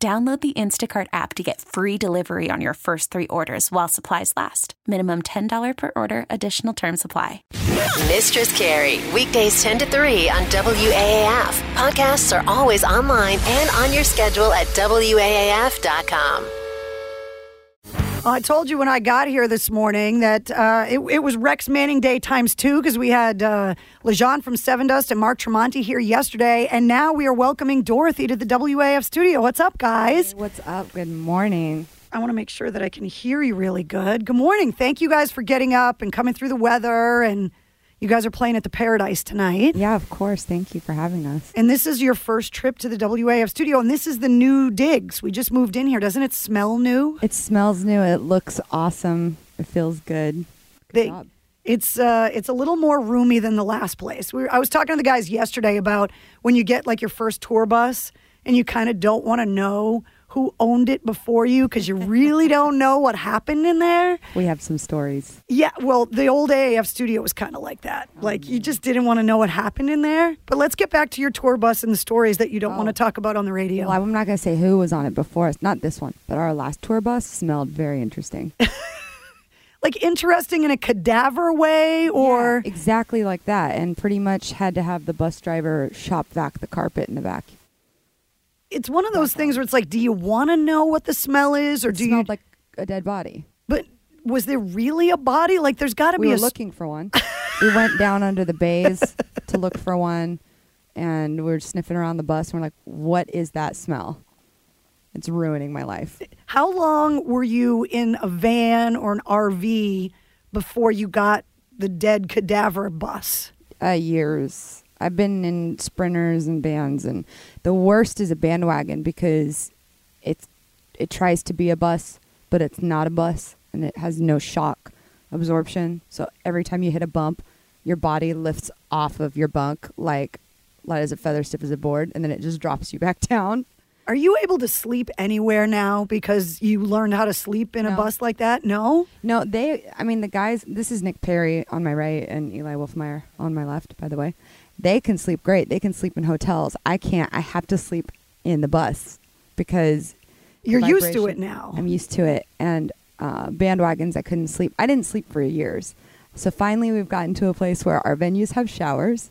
Download the Instacart app to get free delivery on your first three orders while supplies last. Minimum $10 per order, additional term supply. Mistress Carrie, weekdays 10 to 3 on WAAF. Podcasts are always online and on your schedule at WAAF.com. I told you when I got here this morning that uh, it, it was Rex Manning Day times two because we had uh, Lajon from Sevendust and Mark Tremonti here yesterday, and now we are welcoming Dorothy to the WAF studio. What's up, guys? What's up? Good morning. I want to make sure that I can hear you really good. Good morning. Thank you guys for getting up and coming through the weather and you guys are playing at the Paradise tonight. Yeah, of course. Thank you for having us. And this is your first trip to the WAF studio, and this is the new digs. We just moved in here. Doesn't it smell new? It smells new. It looks awesome. It feels good. good they, it's uh, it's a little more roomy than the last place. We were, I was talking to the guys yesterday about when you get like your first tour bus and you kind of don't want to know who owned it before you because you really don't know what happened in there. We have some stories. Yeah, well, the old AAF studio was kind of like that. Oh, like man. you just didn't want to know what happened in there. But let's get back to your tour bus and the stories that you don't oh. want to talk about on the radio. Well, I'm not going to say who was on it before us. Not this one, but our last tour bus smelled very interesting. like interesting in a cadaver way or yeah, exactly like that and pretty much had to have the bus driver shop vac the carpet in the back it's one of those things where it's like, do you want to know what the smell is, or it do you smelled like a dead body? But was there really a body? Like, there's got to be. We were a... looking for one. we went down under the bays to look for one, and we are sniffing around the bus. And we're like, "What is that smell?" It's ruining my life. How long were you in a van or an RV before you got the dead cadaver bus? Uh, years. I've been in sprinters and bands, and the worst is a bandwagon because it's it tries to be a bus, but it's not a bus, and it has no shock absorption. So every time you hit a bump, your body lifts off of your bunk like light as a feather, stiff as a board, and then it just drops you back down. Are you able to sleep anywhere now because you learned how to sleep in no. a bus like that? No? No, they, I mean, the guys, this is Nick Perry on my right and Eli Wulfmeier on my left, by the way they can sleep great. They can sleep in hotels. I can't. I have to sleep in the bus because you're used to it now. I'm used to it. And uh, bandwagons, I couldn't sleep. I didn't sleep for years. So finally, we've gotten to a place where our venues have showers,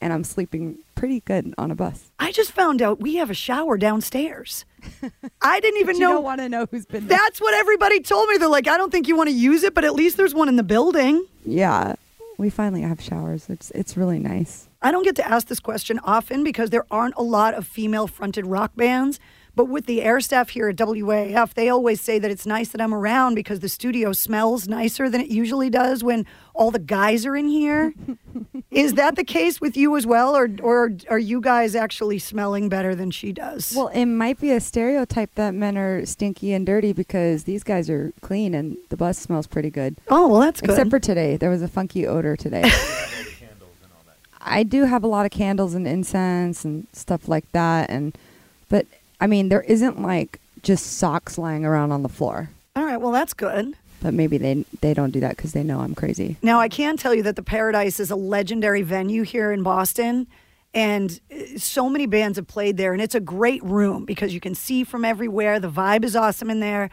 and I'm sleeping pretty good on a bus. I just found out we have a shower downstairs. I didn't even you know. Don't want to know who's been there. That's what everybody told me. They're like, I don't think you want to use it, but at least there's one in the building. Yeah, we finally have showers. It's it's really nice. I don't get to ask this question often because there aren't a lot of female fronted rock bands. But with the air staff here at WAF, they always say that it's nice that I'm around because the studio smells nicer than it usually does when all the guys are in here. Is that the case with you as well, or or are you guys actually smelling better than she does? Well, it might be a stereotype that men are stinky and dirty because these guys are clean and the bus smells pretty good. Oh well, that's good. Except for today, there was a funky odor today. I do have a lot of candles and incense and stuff like that, and but I mean there isn't like just socks lying around on the floor. All right, well that's good. But maybe they they don't do that because they know I'm crazy. Now I can tell you that the Paradise is a legendary venue here in Boston, and uh, so many bands have played there, and it's a great room because you can see from everywhere. The vibe is awesome in there.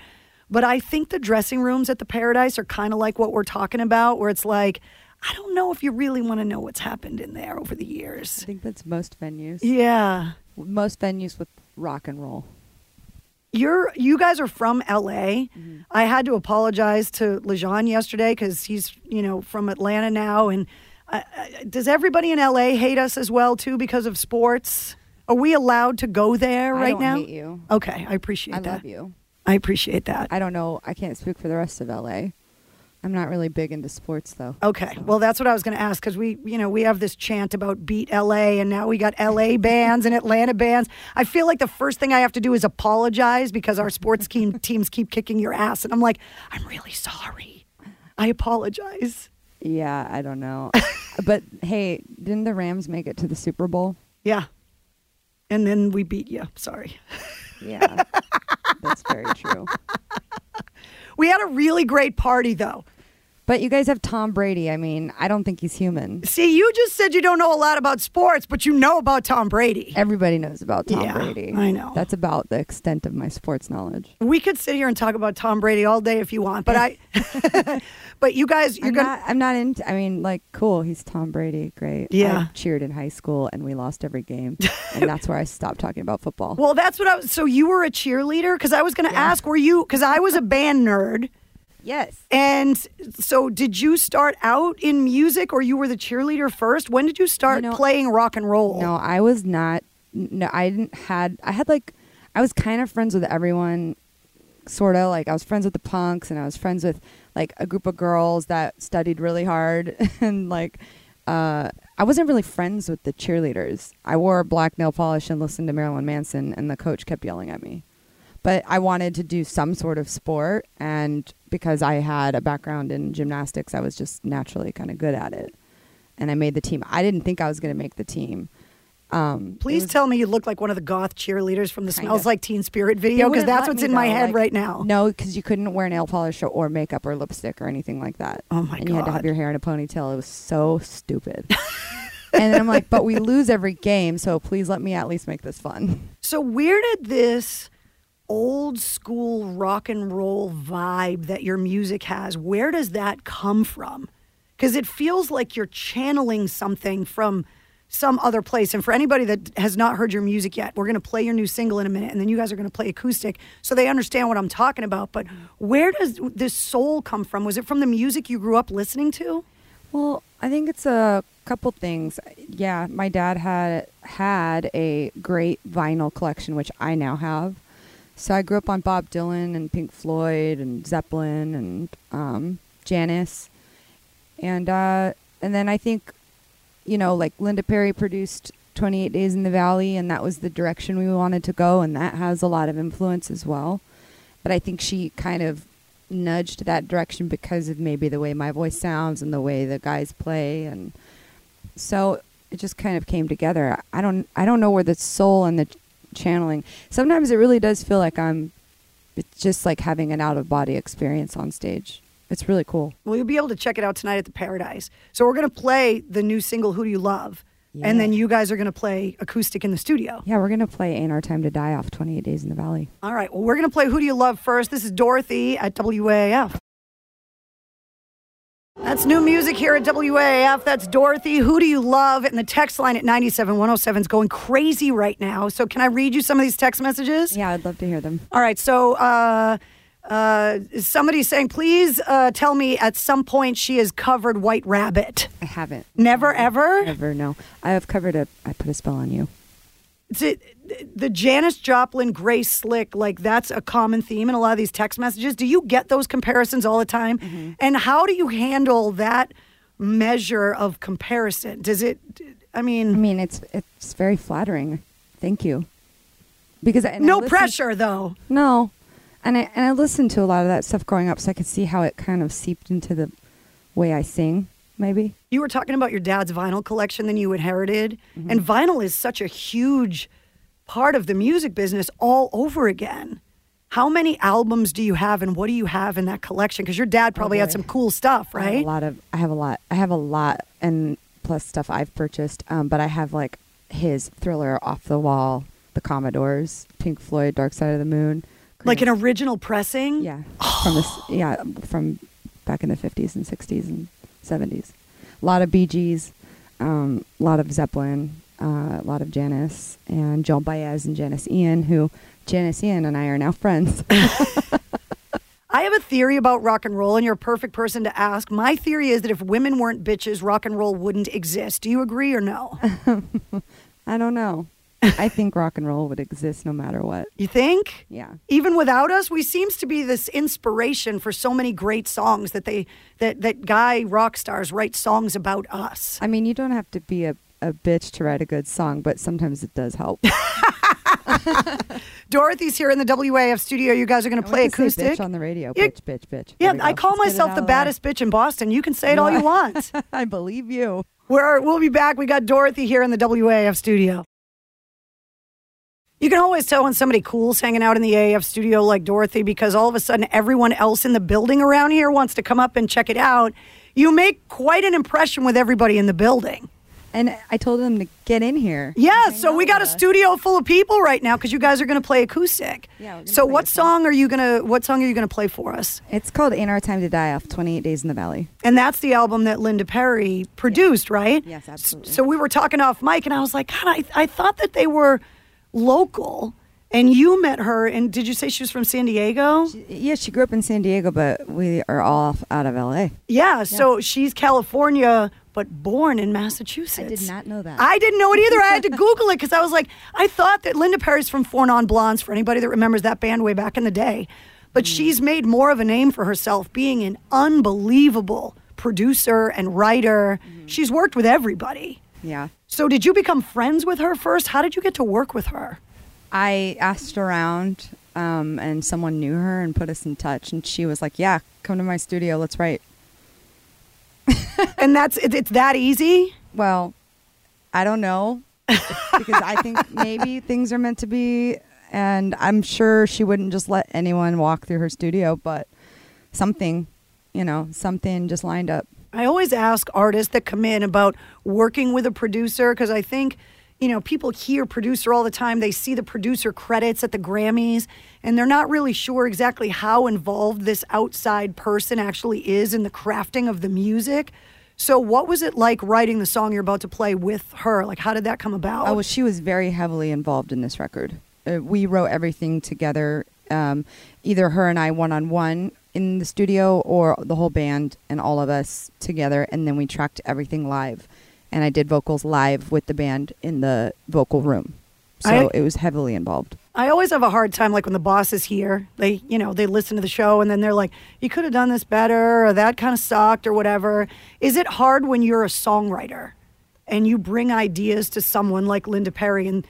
But I think the dressing rooms at the Paradise are kind of like what we're talking about, where it's like I don't know if you really want to know what's happened in there over the years. I think that's most venues. Yeah. Most venues with rock and roll. You're you guys are from LA. Mm-hmm. I had to apologize to Lajon yesterday because he's you know from Atlanta now, and uh, does everybody in LA hate us as well too because of sports? Are we allowed to go there I right now? hate you. Okay, I appreciate I that. I love you. I appreciate that. I don't know. I can't speak for the rest of LA. I'm not really big into sports though. Okay, well, that's what I was going to ask because we, you know, we have this chant about beat LA, and now we got LA bands and Atlanta bands. I feel like the first thing I have to do is apologize because our sports team teams keep kicking your ass, and I'm like, I'm really sorry. I apologize. Yeah, I don't know. but hey, didn't the Rams make it to the Super Bowl? Yeah, and then we beat you. Sorry. Yeah. That's very true. We had a really great party though. But you guys have Tom Brady. I mean, I don't think he's human. See, you just said you don't know a lot about sports, but you know about Tom Brady. Everybody knows about Tom Yeah, Brady. I know. That's about the extent of my sports knowledge. We could sit here and talk about Tom Brady all day if you want, but I, but you guys, you're I'm gonna. not, I'm not into. I mean, like, cool. He's Tom Brady. Great. Yeah. I cheered in high school, and we lost every game, and that's where I stopped talking about football. Well, that's what I was. So you were a cheerleader because I was going to ask, were you? Because I was a band nerd, yes. and so did you start out in music, or you were the cheerleader first? When did you start You know- playing rock and roll? No, I was not. No, I didn't had. I had like, I was kind of friends with everyone, sort of like I was friends with the punks, and I was friends with like a group of girls that studied really hard, and like, uh, I wasn't really friends with the cheerleaders. I wore black nail polish and listened to Marilyn Manson, and the coach kept yelling at me. But I wanted to do some sort of sport, and because I had a background in gymnastics, I was just naturally kind of good at it. And I made the team. I didn't think I was going to make the team. Um, Please was- tell me you look like one of the goth cheerleaders from the Kinda. Smells Like Teen Spirit video because that's what's in my head like- right now. No, because you couldn't wear nail polish or, or makeup or lipstick or anything like that. Oh my and you had to have your hair in a ponytail. It was so stupid. and then I'm like, but we lose every game, so please let me at least make this fun. So where did this old school rock and roll vibe that your music has, where does that come from? Because it feels like you're channeling something from some other place. And for anybody that has not heard your music yet, we're going to play your new single in a minute, and then you guys are going to play acoustic so they understand what I'm talking about. But where does this soul come from? Was it from the music you grew up listening to? Well, I think it's a couple things. Yeah, my dad had had a great vinyl collection, which I now have. So I grew up on Bob Dylan and Pink Floyd and Zeppelin and um, Janis, and uh, and then I think, you know, like Linda Perry produced 28 Days in the Valley, and that was the direction we wanted to go, and that has a lot of influence as well. But I think she kind of nudged that direction because of maybe the way my voice sounds and the way the guys play. And so it just kind of came together. I don't i don't know where the soul and the channeling sometimes it really does feel like i'm it's just like having an out of body experience on stage it's really cool Well, you'll be able to check it out tonight at the Paradise. So we're going to play the new single, Who Do You Love? And then you guys are going to play acoustic in the studio. yeah we're gonna play ain't our time to die off 28 days in the valley All right. Well, we're going to play Who Do You Love first. This is Dorothy at WAAF. That's new music here at WAF. That's Dorothy. Who do you love? And the text line at 97107 is going crazy right now. So, can I read you some of these text messages? yeah i'd love to hear them All right. So, uh, uh, somebody's saying, please uh, tell me at some point she has covered White Rabbit. i haven't Never, ever? Never, no i have covered a i put a spell on you It, the Janis Joplin, Grace Slick, like that's a common theme in a lot of these text messages. Do you get those comparisons all the time? Mm-hmm. And how do you handle that measure of comparison? Does it, I mean, i mean, it's it's very flattering thank you because I, I no listen- pressure though. No, and I and I listened to a lot of that stuff growing up, so I could see how it kind of seeped into the way I sing. Maybe You were talking about your dad's vinyl collection that you inherited, Mm-hmm. and vinyl is such a huge part of the music business all over again. How many albums do you have, and what do you have in that collection? Because your dad probably had some cool stuff, I have right? a lot of I have a lot. I have a lot, and plus stuff I've purchased. Um, but I have like his Thriller, Off the Wall, The Commodores, Pink Floyd, Dark Side of the Moon. Like an original pressing? yeah from this yeah from back in the fifties and sixties and seventies. A lot of Bee Gees, um, a lot of Zeppelin, uh, a lot of Janis and Joan Baez and Janis Ian, who Janis Ian and I are now friends. I have a theory about rock and roll, and you're a perfect person to ask. My theory is that if women weren't bitches, rock and roll wouldn't exist. Do you agree or no? I don't know. I think rock and roll would exist no matter what. You think? Yeah. Even without us, we seems to be this inspiration for so many great songs that they that that guy rock stars write songs about us. I mean, you don't have to be a, a bitch to write a good song, but sometimes it does help. Dorothy's here in the WAF studio. You guys are going to play acoustic. bitch on the radio. Yeah. Bitch, bitch, bitch. yeah, I call Let's myself the baddest bitch in Boston. You can say it all you want. I believe you. We're, we'll be back. We got Dorothy here in the WAF studio. You can always tell when somebody cool's hanging out in the AAF studio like Dorothy because all of a sudden everyone else in the building around here wants to come up and check it out. You make quite an impression with everybody in the building. And I told them to get in here. Yeah, so we got a studio full of people right now because you guys are going to play acoustic. Yeah, So what song. song are you gonna What song are you gonna play for us? It's called "Ain't Our Time to Die off 28 Days in the Valley. And that's the album that Linda Perry produced, right? Yes, absolutely. So we were talking off mic, and I was like, God, I, I thought that they were local. And you met her, and did you say she was from San Diego? Yeah, she grew up in San Diego, but we are all out of LA. Yeah, so she's California, but born in Massachusetts. I did not know that. I didn't know it either. I had to Google it because I was like, I thought that Linda Perry's from Four Non Blondes, for anybody that remembers that band way back in the day. But Mm. she's made more of a name for herself being an unbelievable producer and writer. Mm-hmm. She's worked with everybody. Yeah. So, did you become friends with her first? How did you get to work with her? I asked around, um, and someone knew her and put us in touch. And she was like, "Yeah, come to my studio. Let's write." And that's it, it's that easy. Well, I don't know because I think maybe things are meant to be, and I'm sure she wouldn't just let anyone walk through her studio, but something, you know, something just lined up. I always ask artists that come in about working with a producer because I think, you know, people hear producer all the time. They see the producer credits at the Grammys and they're not really sure exactly how involved this outside person actually is in the crafting of the music. So, what was it like writing the song you're about to play with her? Like, how did that come about? Oh, well, she was very heavily involved in this record. Uh, we wrote everything together, um, either her and I one on one in the studio, or the whole band and all of us together, and then we tracked everything live. And I did vocals live with the band in the vocal room, so I- it was heavily involved. I always have a hard time, like when the boss is here, they, you know, they listen to the show and then they're like, you could have done this better or that kind of sucked or whatever. Is it hard when you're a songwriter and you bring ideas to someone like Linda Perry and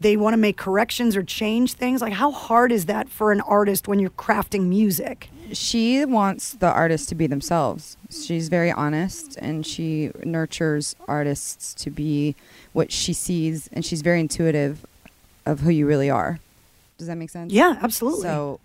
they want to make corrections or change things? Like, how hard is that for an artist when you're crafting music? she wants the artists to be themselves. She's very honest and she nurtures artists to be what she sees and she's very intuitive of who you really are. Does that make sense? Yeah, absolutely. So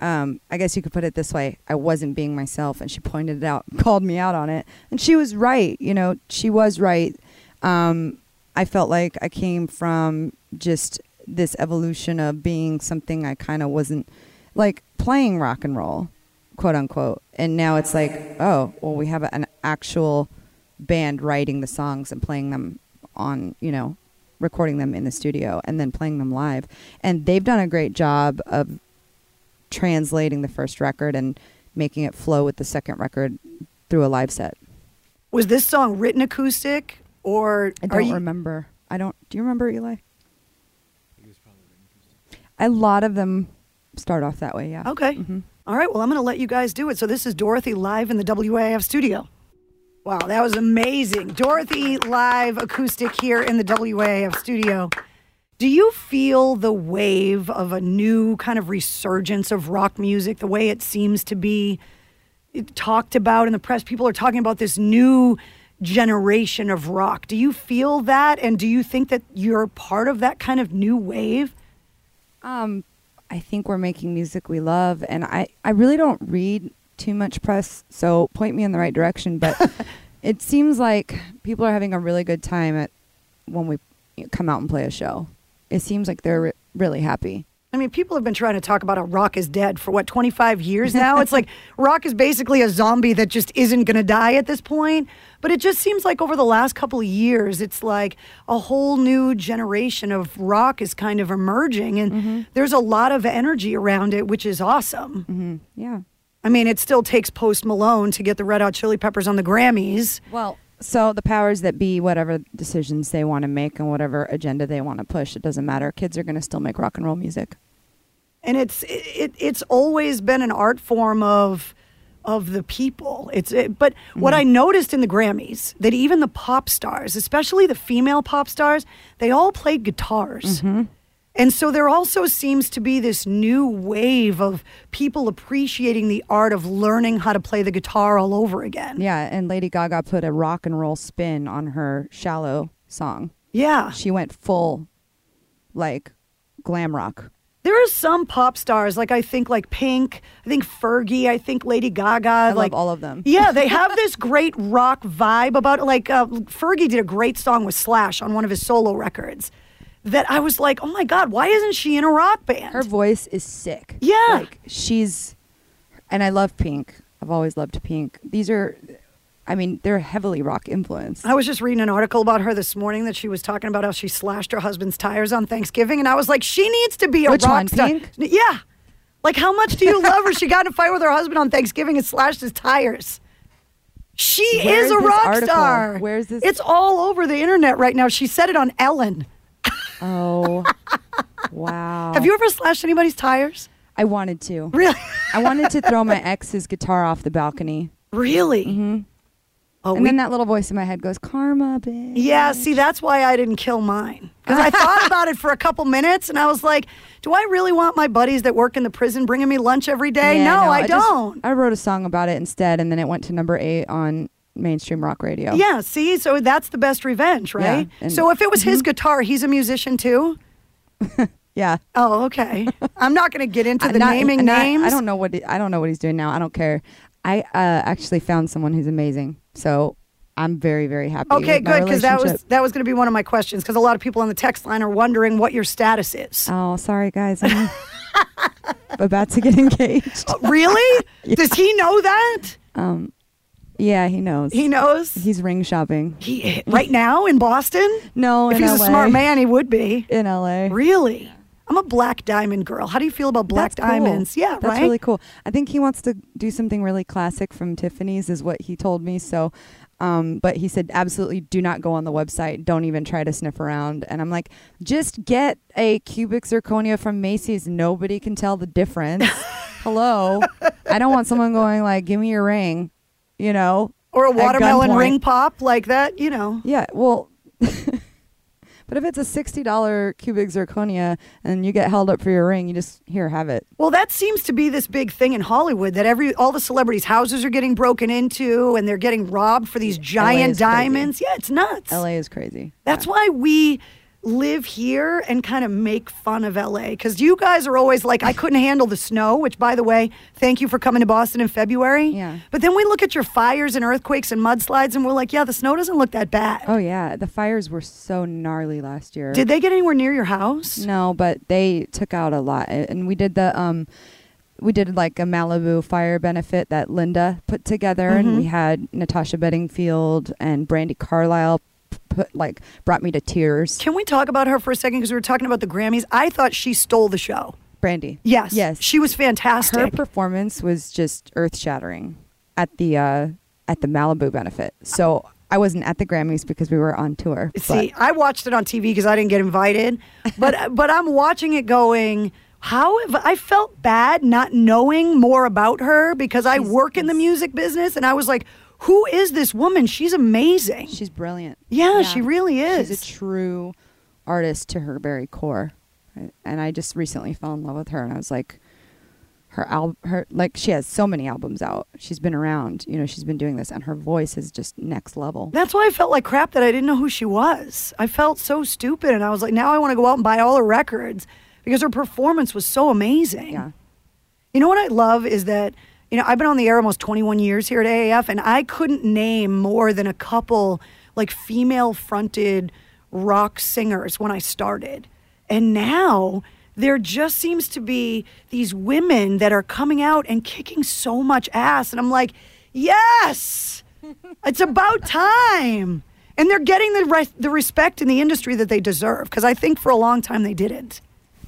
um, I guess you could put it this way. I wasn't being myself and she pointed it out, called me out on it. And she was right, you know, she was right. Um, I felt like I came from just this evolution of being something I kind of wasn't like playing rock and roll, quote unquote. And now it's like, oh, well, we have an actual band writing the songs and playing them on, you know, recording them in the studio and then playing them live. And they've done a great job of translating the first record and making it flow with the second record through a live set. was this song written acoustic or I don't you, remember. I don't. Do you remember Eli? A lot of them start off that way. Yeah. Okay. Mhm. All right, well, I'm going to let you guys do it. So this is Dorothy live in the WAF studio. Wow, that was amazing. Dorothy live acoustic here in the WAF studio. Do you feel the wave of a new kind of resurgence of rock music, the way it seems to be talked about in the press? People are talking about this new generation of rock. Do you feel that? And do you think that you're part of that kind of new wave? Um, I think we're making music we love, and I I really don't read too much press, so point me in the right direction. But it seems like people are having a really good time at when we come out and play a show. It seems like they're re- really happy. I mean, people have been trying to talk about how rock is dead for what, 25 years now? it's like rock is basically a zombie that just isn't going to die at this point. But it just seems like over the last couple of years, it's like a whole new generation of rock is kind of emerging. And there's a lot of energy around it, which is awesome. hmm Yeah. I mean, it still takes Post Malone to get the Red Hot Chili Peppers on the Grammys. Well, So the powers that be, whatever decisions they want to make and whatever agenda they want to push, it doesn't matter. Kids are going to still make rock and roll music. and it's it, it's always been an art form of of the people it's it, but what mm. i noticed in the grammys that even the pop stars especially the female pop stars they all played guitars mm-hmm. And so there also seems to be this new wave of people appreciating the art of learning how to play the guitar all over again Yeah, and Lady Gaga put a rock and roll spin on her "Shallow" song. yeah She went full, like, glam rock. there are some pop stars like i think like pink i think fergie i think lady gaga I like love all of them. Yeah, they have this great rock vibe about it. Like uh, Fergie did a great song with Slash on one of his solo records. That I was like, oh my god, why isn't she in a rock band? Her voice is sick. Yeah. Like she's and I love Pink. I've always loved Pink. These are I mean, they're heavily rock influenced. I was just reading an article about her this morning that she was talking about how she slashed her husband's tires on Thanksgiving, and I was like, she needs to be a Which rock one, star. Pink? Yeah. Like, how much do you love her? She got in a fight with her husband on Thanksgiving and slashed his tires. She is a rock article? star. Where's this- It's all over the internet right now. She said it on Ellen. Oh. wow. Have you ever slashed anybody's tires? I wanted to. Really? I wanted to throw my ex's guitar off the balcony. Really? Mm-hmm. Oh, And we, then that little voice in my head goes, Karma, bitch. yeah. See, that's why I didn't kill mine because I thought about it for a couple minutes, and I was like, "Do I really want my buddies that work in the prison bringing me lunch every day? Yeah, no, I, just- don't." I wrote a song about it instead, and then it went to number eight on mainstream rock radio. Yeah. See, so that's the best revenge, right? Yeah, and- mm-hmm. so if it was his guitar, he's a musician too. Yeah. Oh, okay. I'm not going to get into the not- naming not- names. I don't know what he, I don't know what he's doing now. I don't care. I uh, actually found someone who's amazing, so I'm very very happy. Okay, good because that was that was going to be one of my questions because a lot of people on the text line are wondering what your status is. Oh, sorry guys, I'm about to get engaged. really? Does he know that? Um, yeah, he knows. He knows. He's ring shopping. He right now in Boston. No, if he's a smart man, he would be. in LA. Really? I'm a black diamond girl. How do you feel about black That's cool. diamonds? Yeah, that's right. That's really cool. I think he wants to do something really classic from Tiffany's, is what he told me. So, um, but he said absolutely do not go on the website. Don't even try to sniff around. And I'm like, just get a cubic zirconia from Macy's. Nobody can tell the difference. Hello, I don't want someone going like, give me your ring. You know, or a watermelon ring pop like that. You know. Yeah, well, but if it's a sixty dollar cubic zirconia and you get held up for your ring, you just here have it. Well, that seems to be this big thing in Hollywood that every all the celebrities' houses are getting broken into and they're getting robbed for these giant is crazy. diamonds. Yeah, it's nuts. LA is crazy. That's why we live here and kind of make fun of LA because you guys are always like, I couldn't handle the snow, which, by the way, thank you for coming to Boston in February. Yeah. But then we look at your fires and earthquakes and mudslides and we're like, yeah, the snow doesn't look that bad. Oh yeah, the fires were so gnarly last year. Did they get anywhere near your house? no, but they took out a lot, and we did the um, we did like a Malibu fire benefit that Linda put together, and Mm-hmm. we had Natasha Bedingfield and Brandi Carlile put like brought me to tears. Can we talk about her for a second? Because we were talking about the Grammys. I thought she stole the show. Brandi, Yes. yes, She was fantastic. her performance was just earth shattering at the uh, at the Malibu benefit. So I wasn't at the Grammys because we were on tour. but- See, I watched it on TV because I didn't get invited, but but I'm watching it going. How have I felt bad not knowing more about her because I work in the music business and I was like, who is this woman? She's amazing. she's brilliant. yeah, she really is. She's a true artist to her very core, and I just recently fell in love with her, and I was like, her album her like she has so many albums out. She's been around, you know, she's been doing this, and her voice is just next level. That's why I felt like crap that I didn't know who she was. I felt so stupid and I was like, now I want to go out and buy all her records because her performance was so amazing. Yeah, You know what I love is that, you know, I've been on the air almost 21 years here at AAF, and I couldn't name more than a couple like female fronted rock singers when I started. And now there just seems to be these women that are coming out and kicking so much ass. And I'm like, yes, it's about time. And they're getting the, res- the respect in the industry that they deserve because I think for a long time they didn't.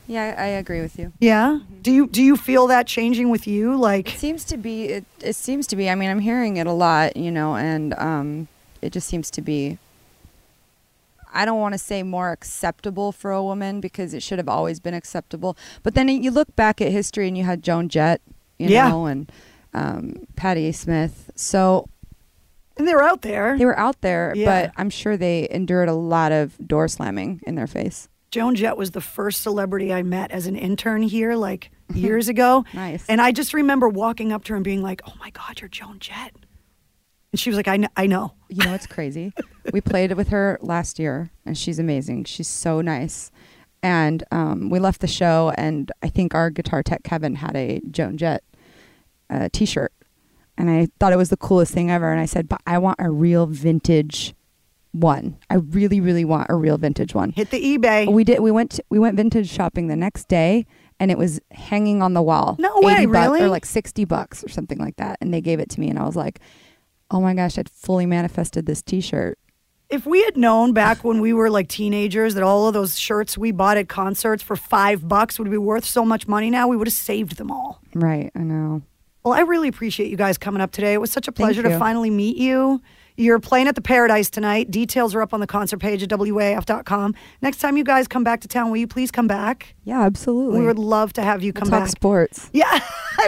Yeah, I agree with you. Yeah. Do you do you feel that changing with you? Like It seems to be. It, it seems to be. I mean, I'm hearing it a lot, you know, and um, it just seems to be. I don't want to say more acceptable for a woman because it should have always been acceptable. But then you look back at history and you had Joan Jett, you Yeah. know, and um, Patti Smith. So And they were out there. they were out there, Yeah. but I'm sure they endured a lot of door slamming in their face. Joan Jett was the first celebrity I met as an intern here, like years ago. Nice. And I just remember walking up to her and being like, "Oh my God, you're Joan Jett," and she was like, "I know." I know. You know what's crazy? we played with her last year, and she's amazing. She's so nice. And um, we left the show, and I think our guitar tech Kevin had a Joan Jett uh, T-shirt, and I thought it was the coolest thing ever. And I said, "But I want a real vintage one. I really, really want a real vintage one." Hit the eBay. We did. We went. we went vintage shopping the next day, and it was hanging on the wall. No way, bucks, really? Or like sixty bucks or something like that. And they gave it to me, and I was like, "Oh my gosh! I'd fully manifested this T-shirt." if we had known back when we were like teenagers that all of those shirts we bought at concerts for five bucks would be worth so much money now, we would have saved them all. Right. I know. Well, I really appreciate you guys coming up today. It was such a pleasure to finally meet you. You're playing at the Paradise tonight. Details are up on the concert page at WAF.com. Next time you guys come back to town, will you please come back? Yeah, absolutely. We would love to have you We'll come talk back. sports. Yeah,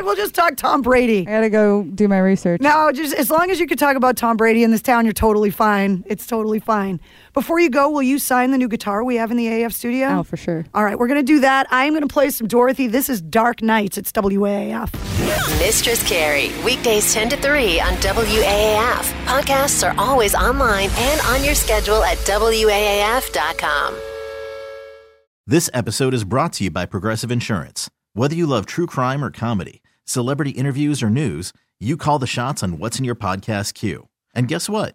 we'll just talk Tom Brady. I gotta go do my research. No, just as long as you could talk about Tom Brady in this town, you're totally fine. It's totally fine. Before you go, will you sign the new guitar we have in the AF studio? Oh, for sure. All right, we're going to do that. I'm going to play some Dorothy. This is Dark Nights. It's WAAF. Mistress Carrie, weekdays 10 to 3 on WAAF. Podcasts are always online and on your schedule at WAAF.com. This episode is brought to you by Progressive Insurance. Whether you love true crime or comedy, celebrity interviews or news, you call the shots on what's in your podcast queue. And guess what?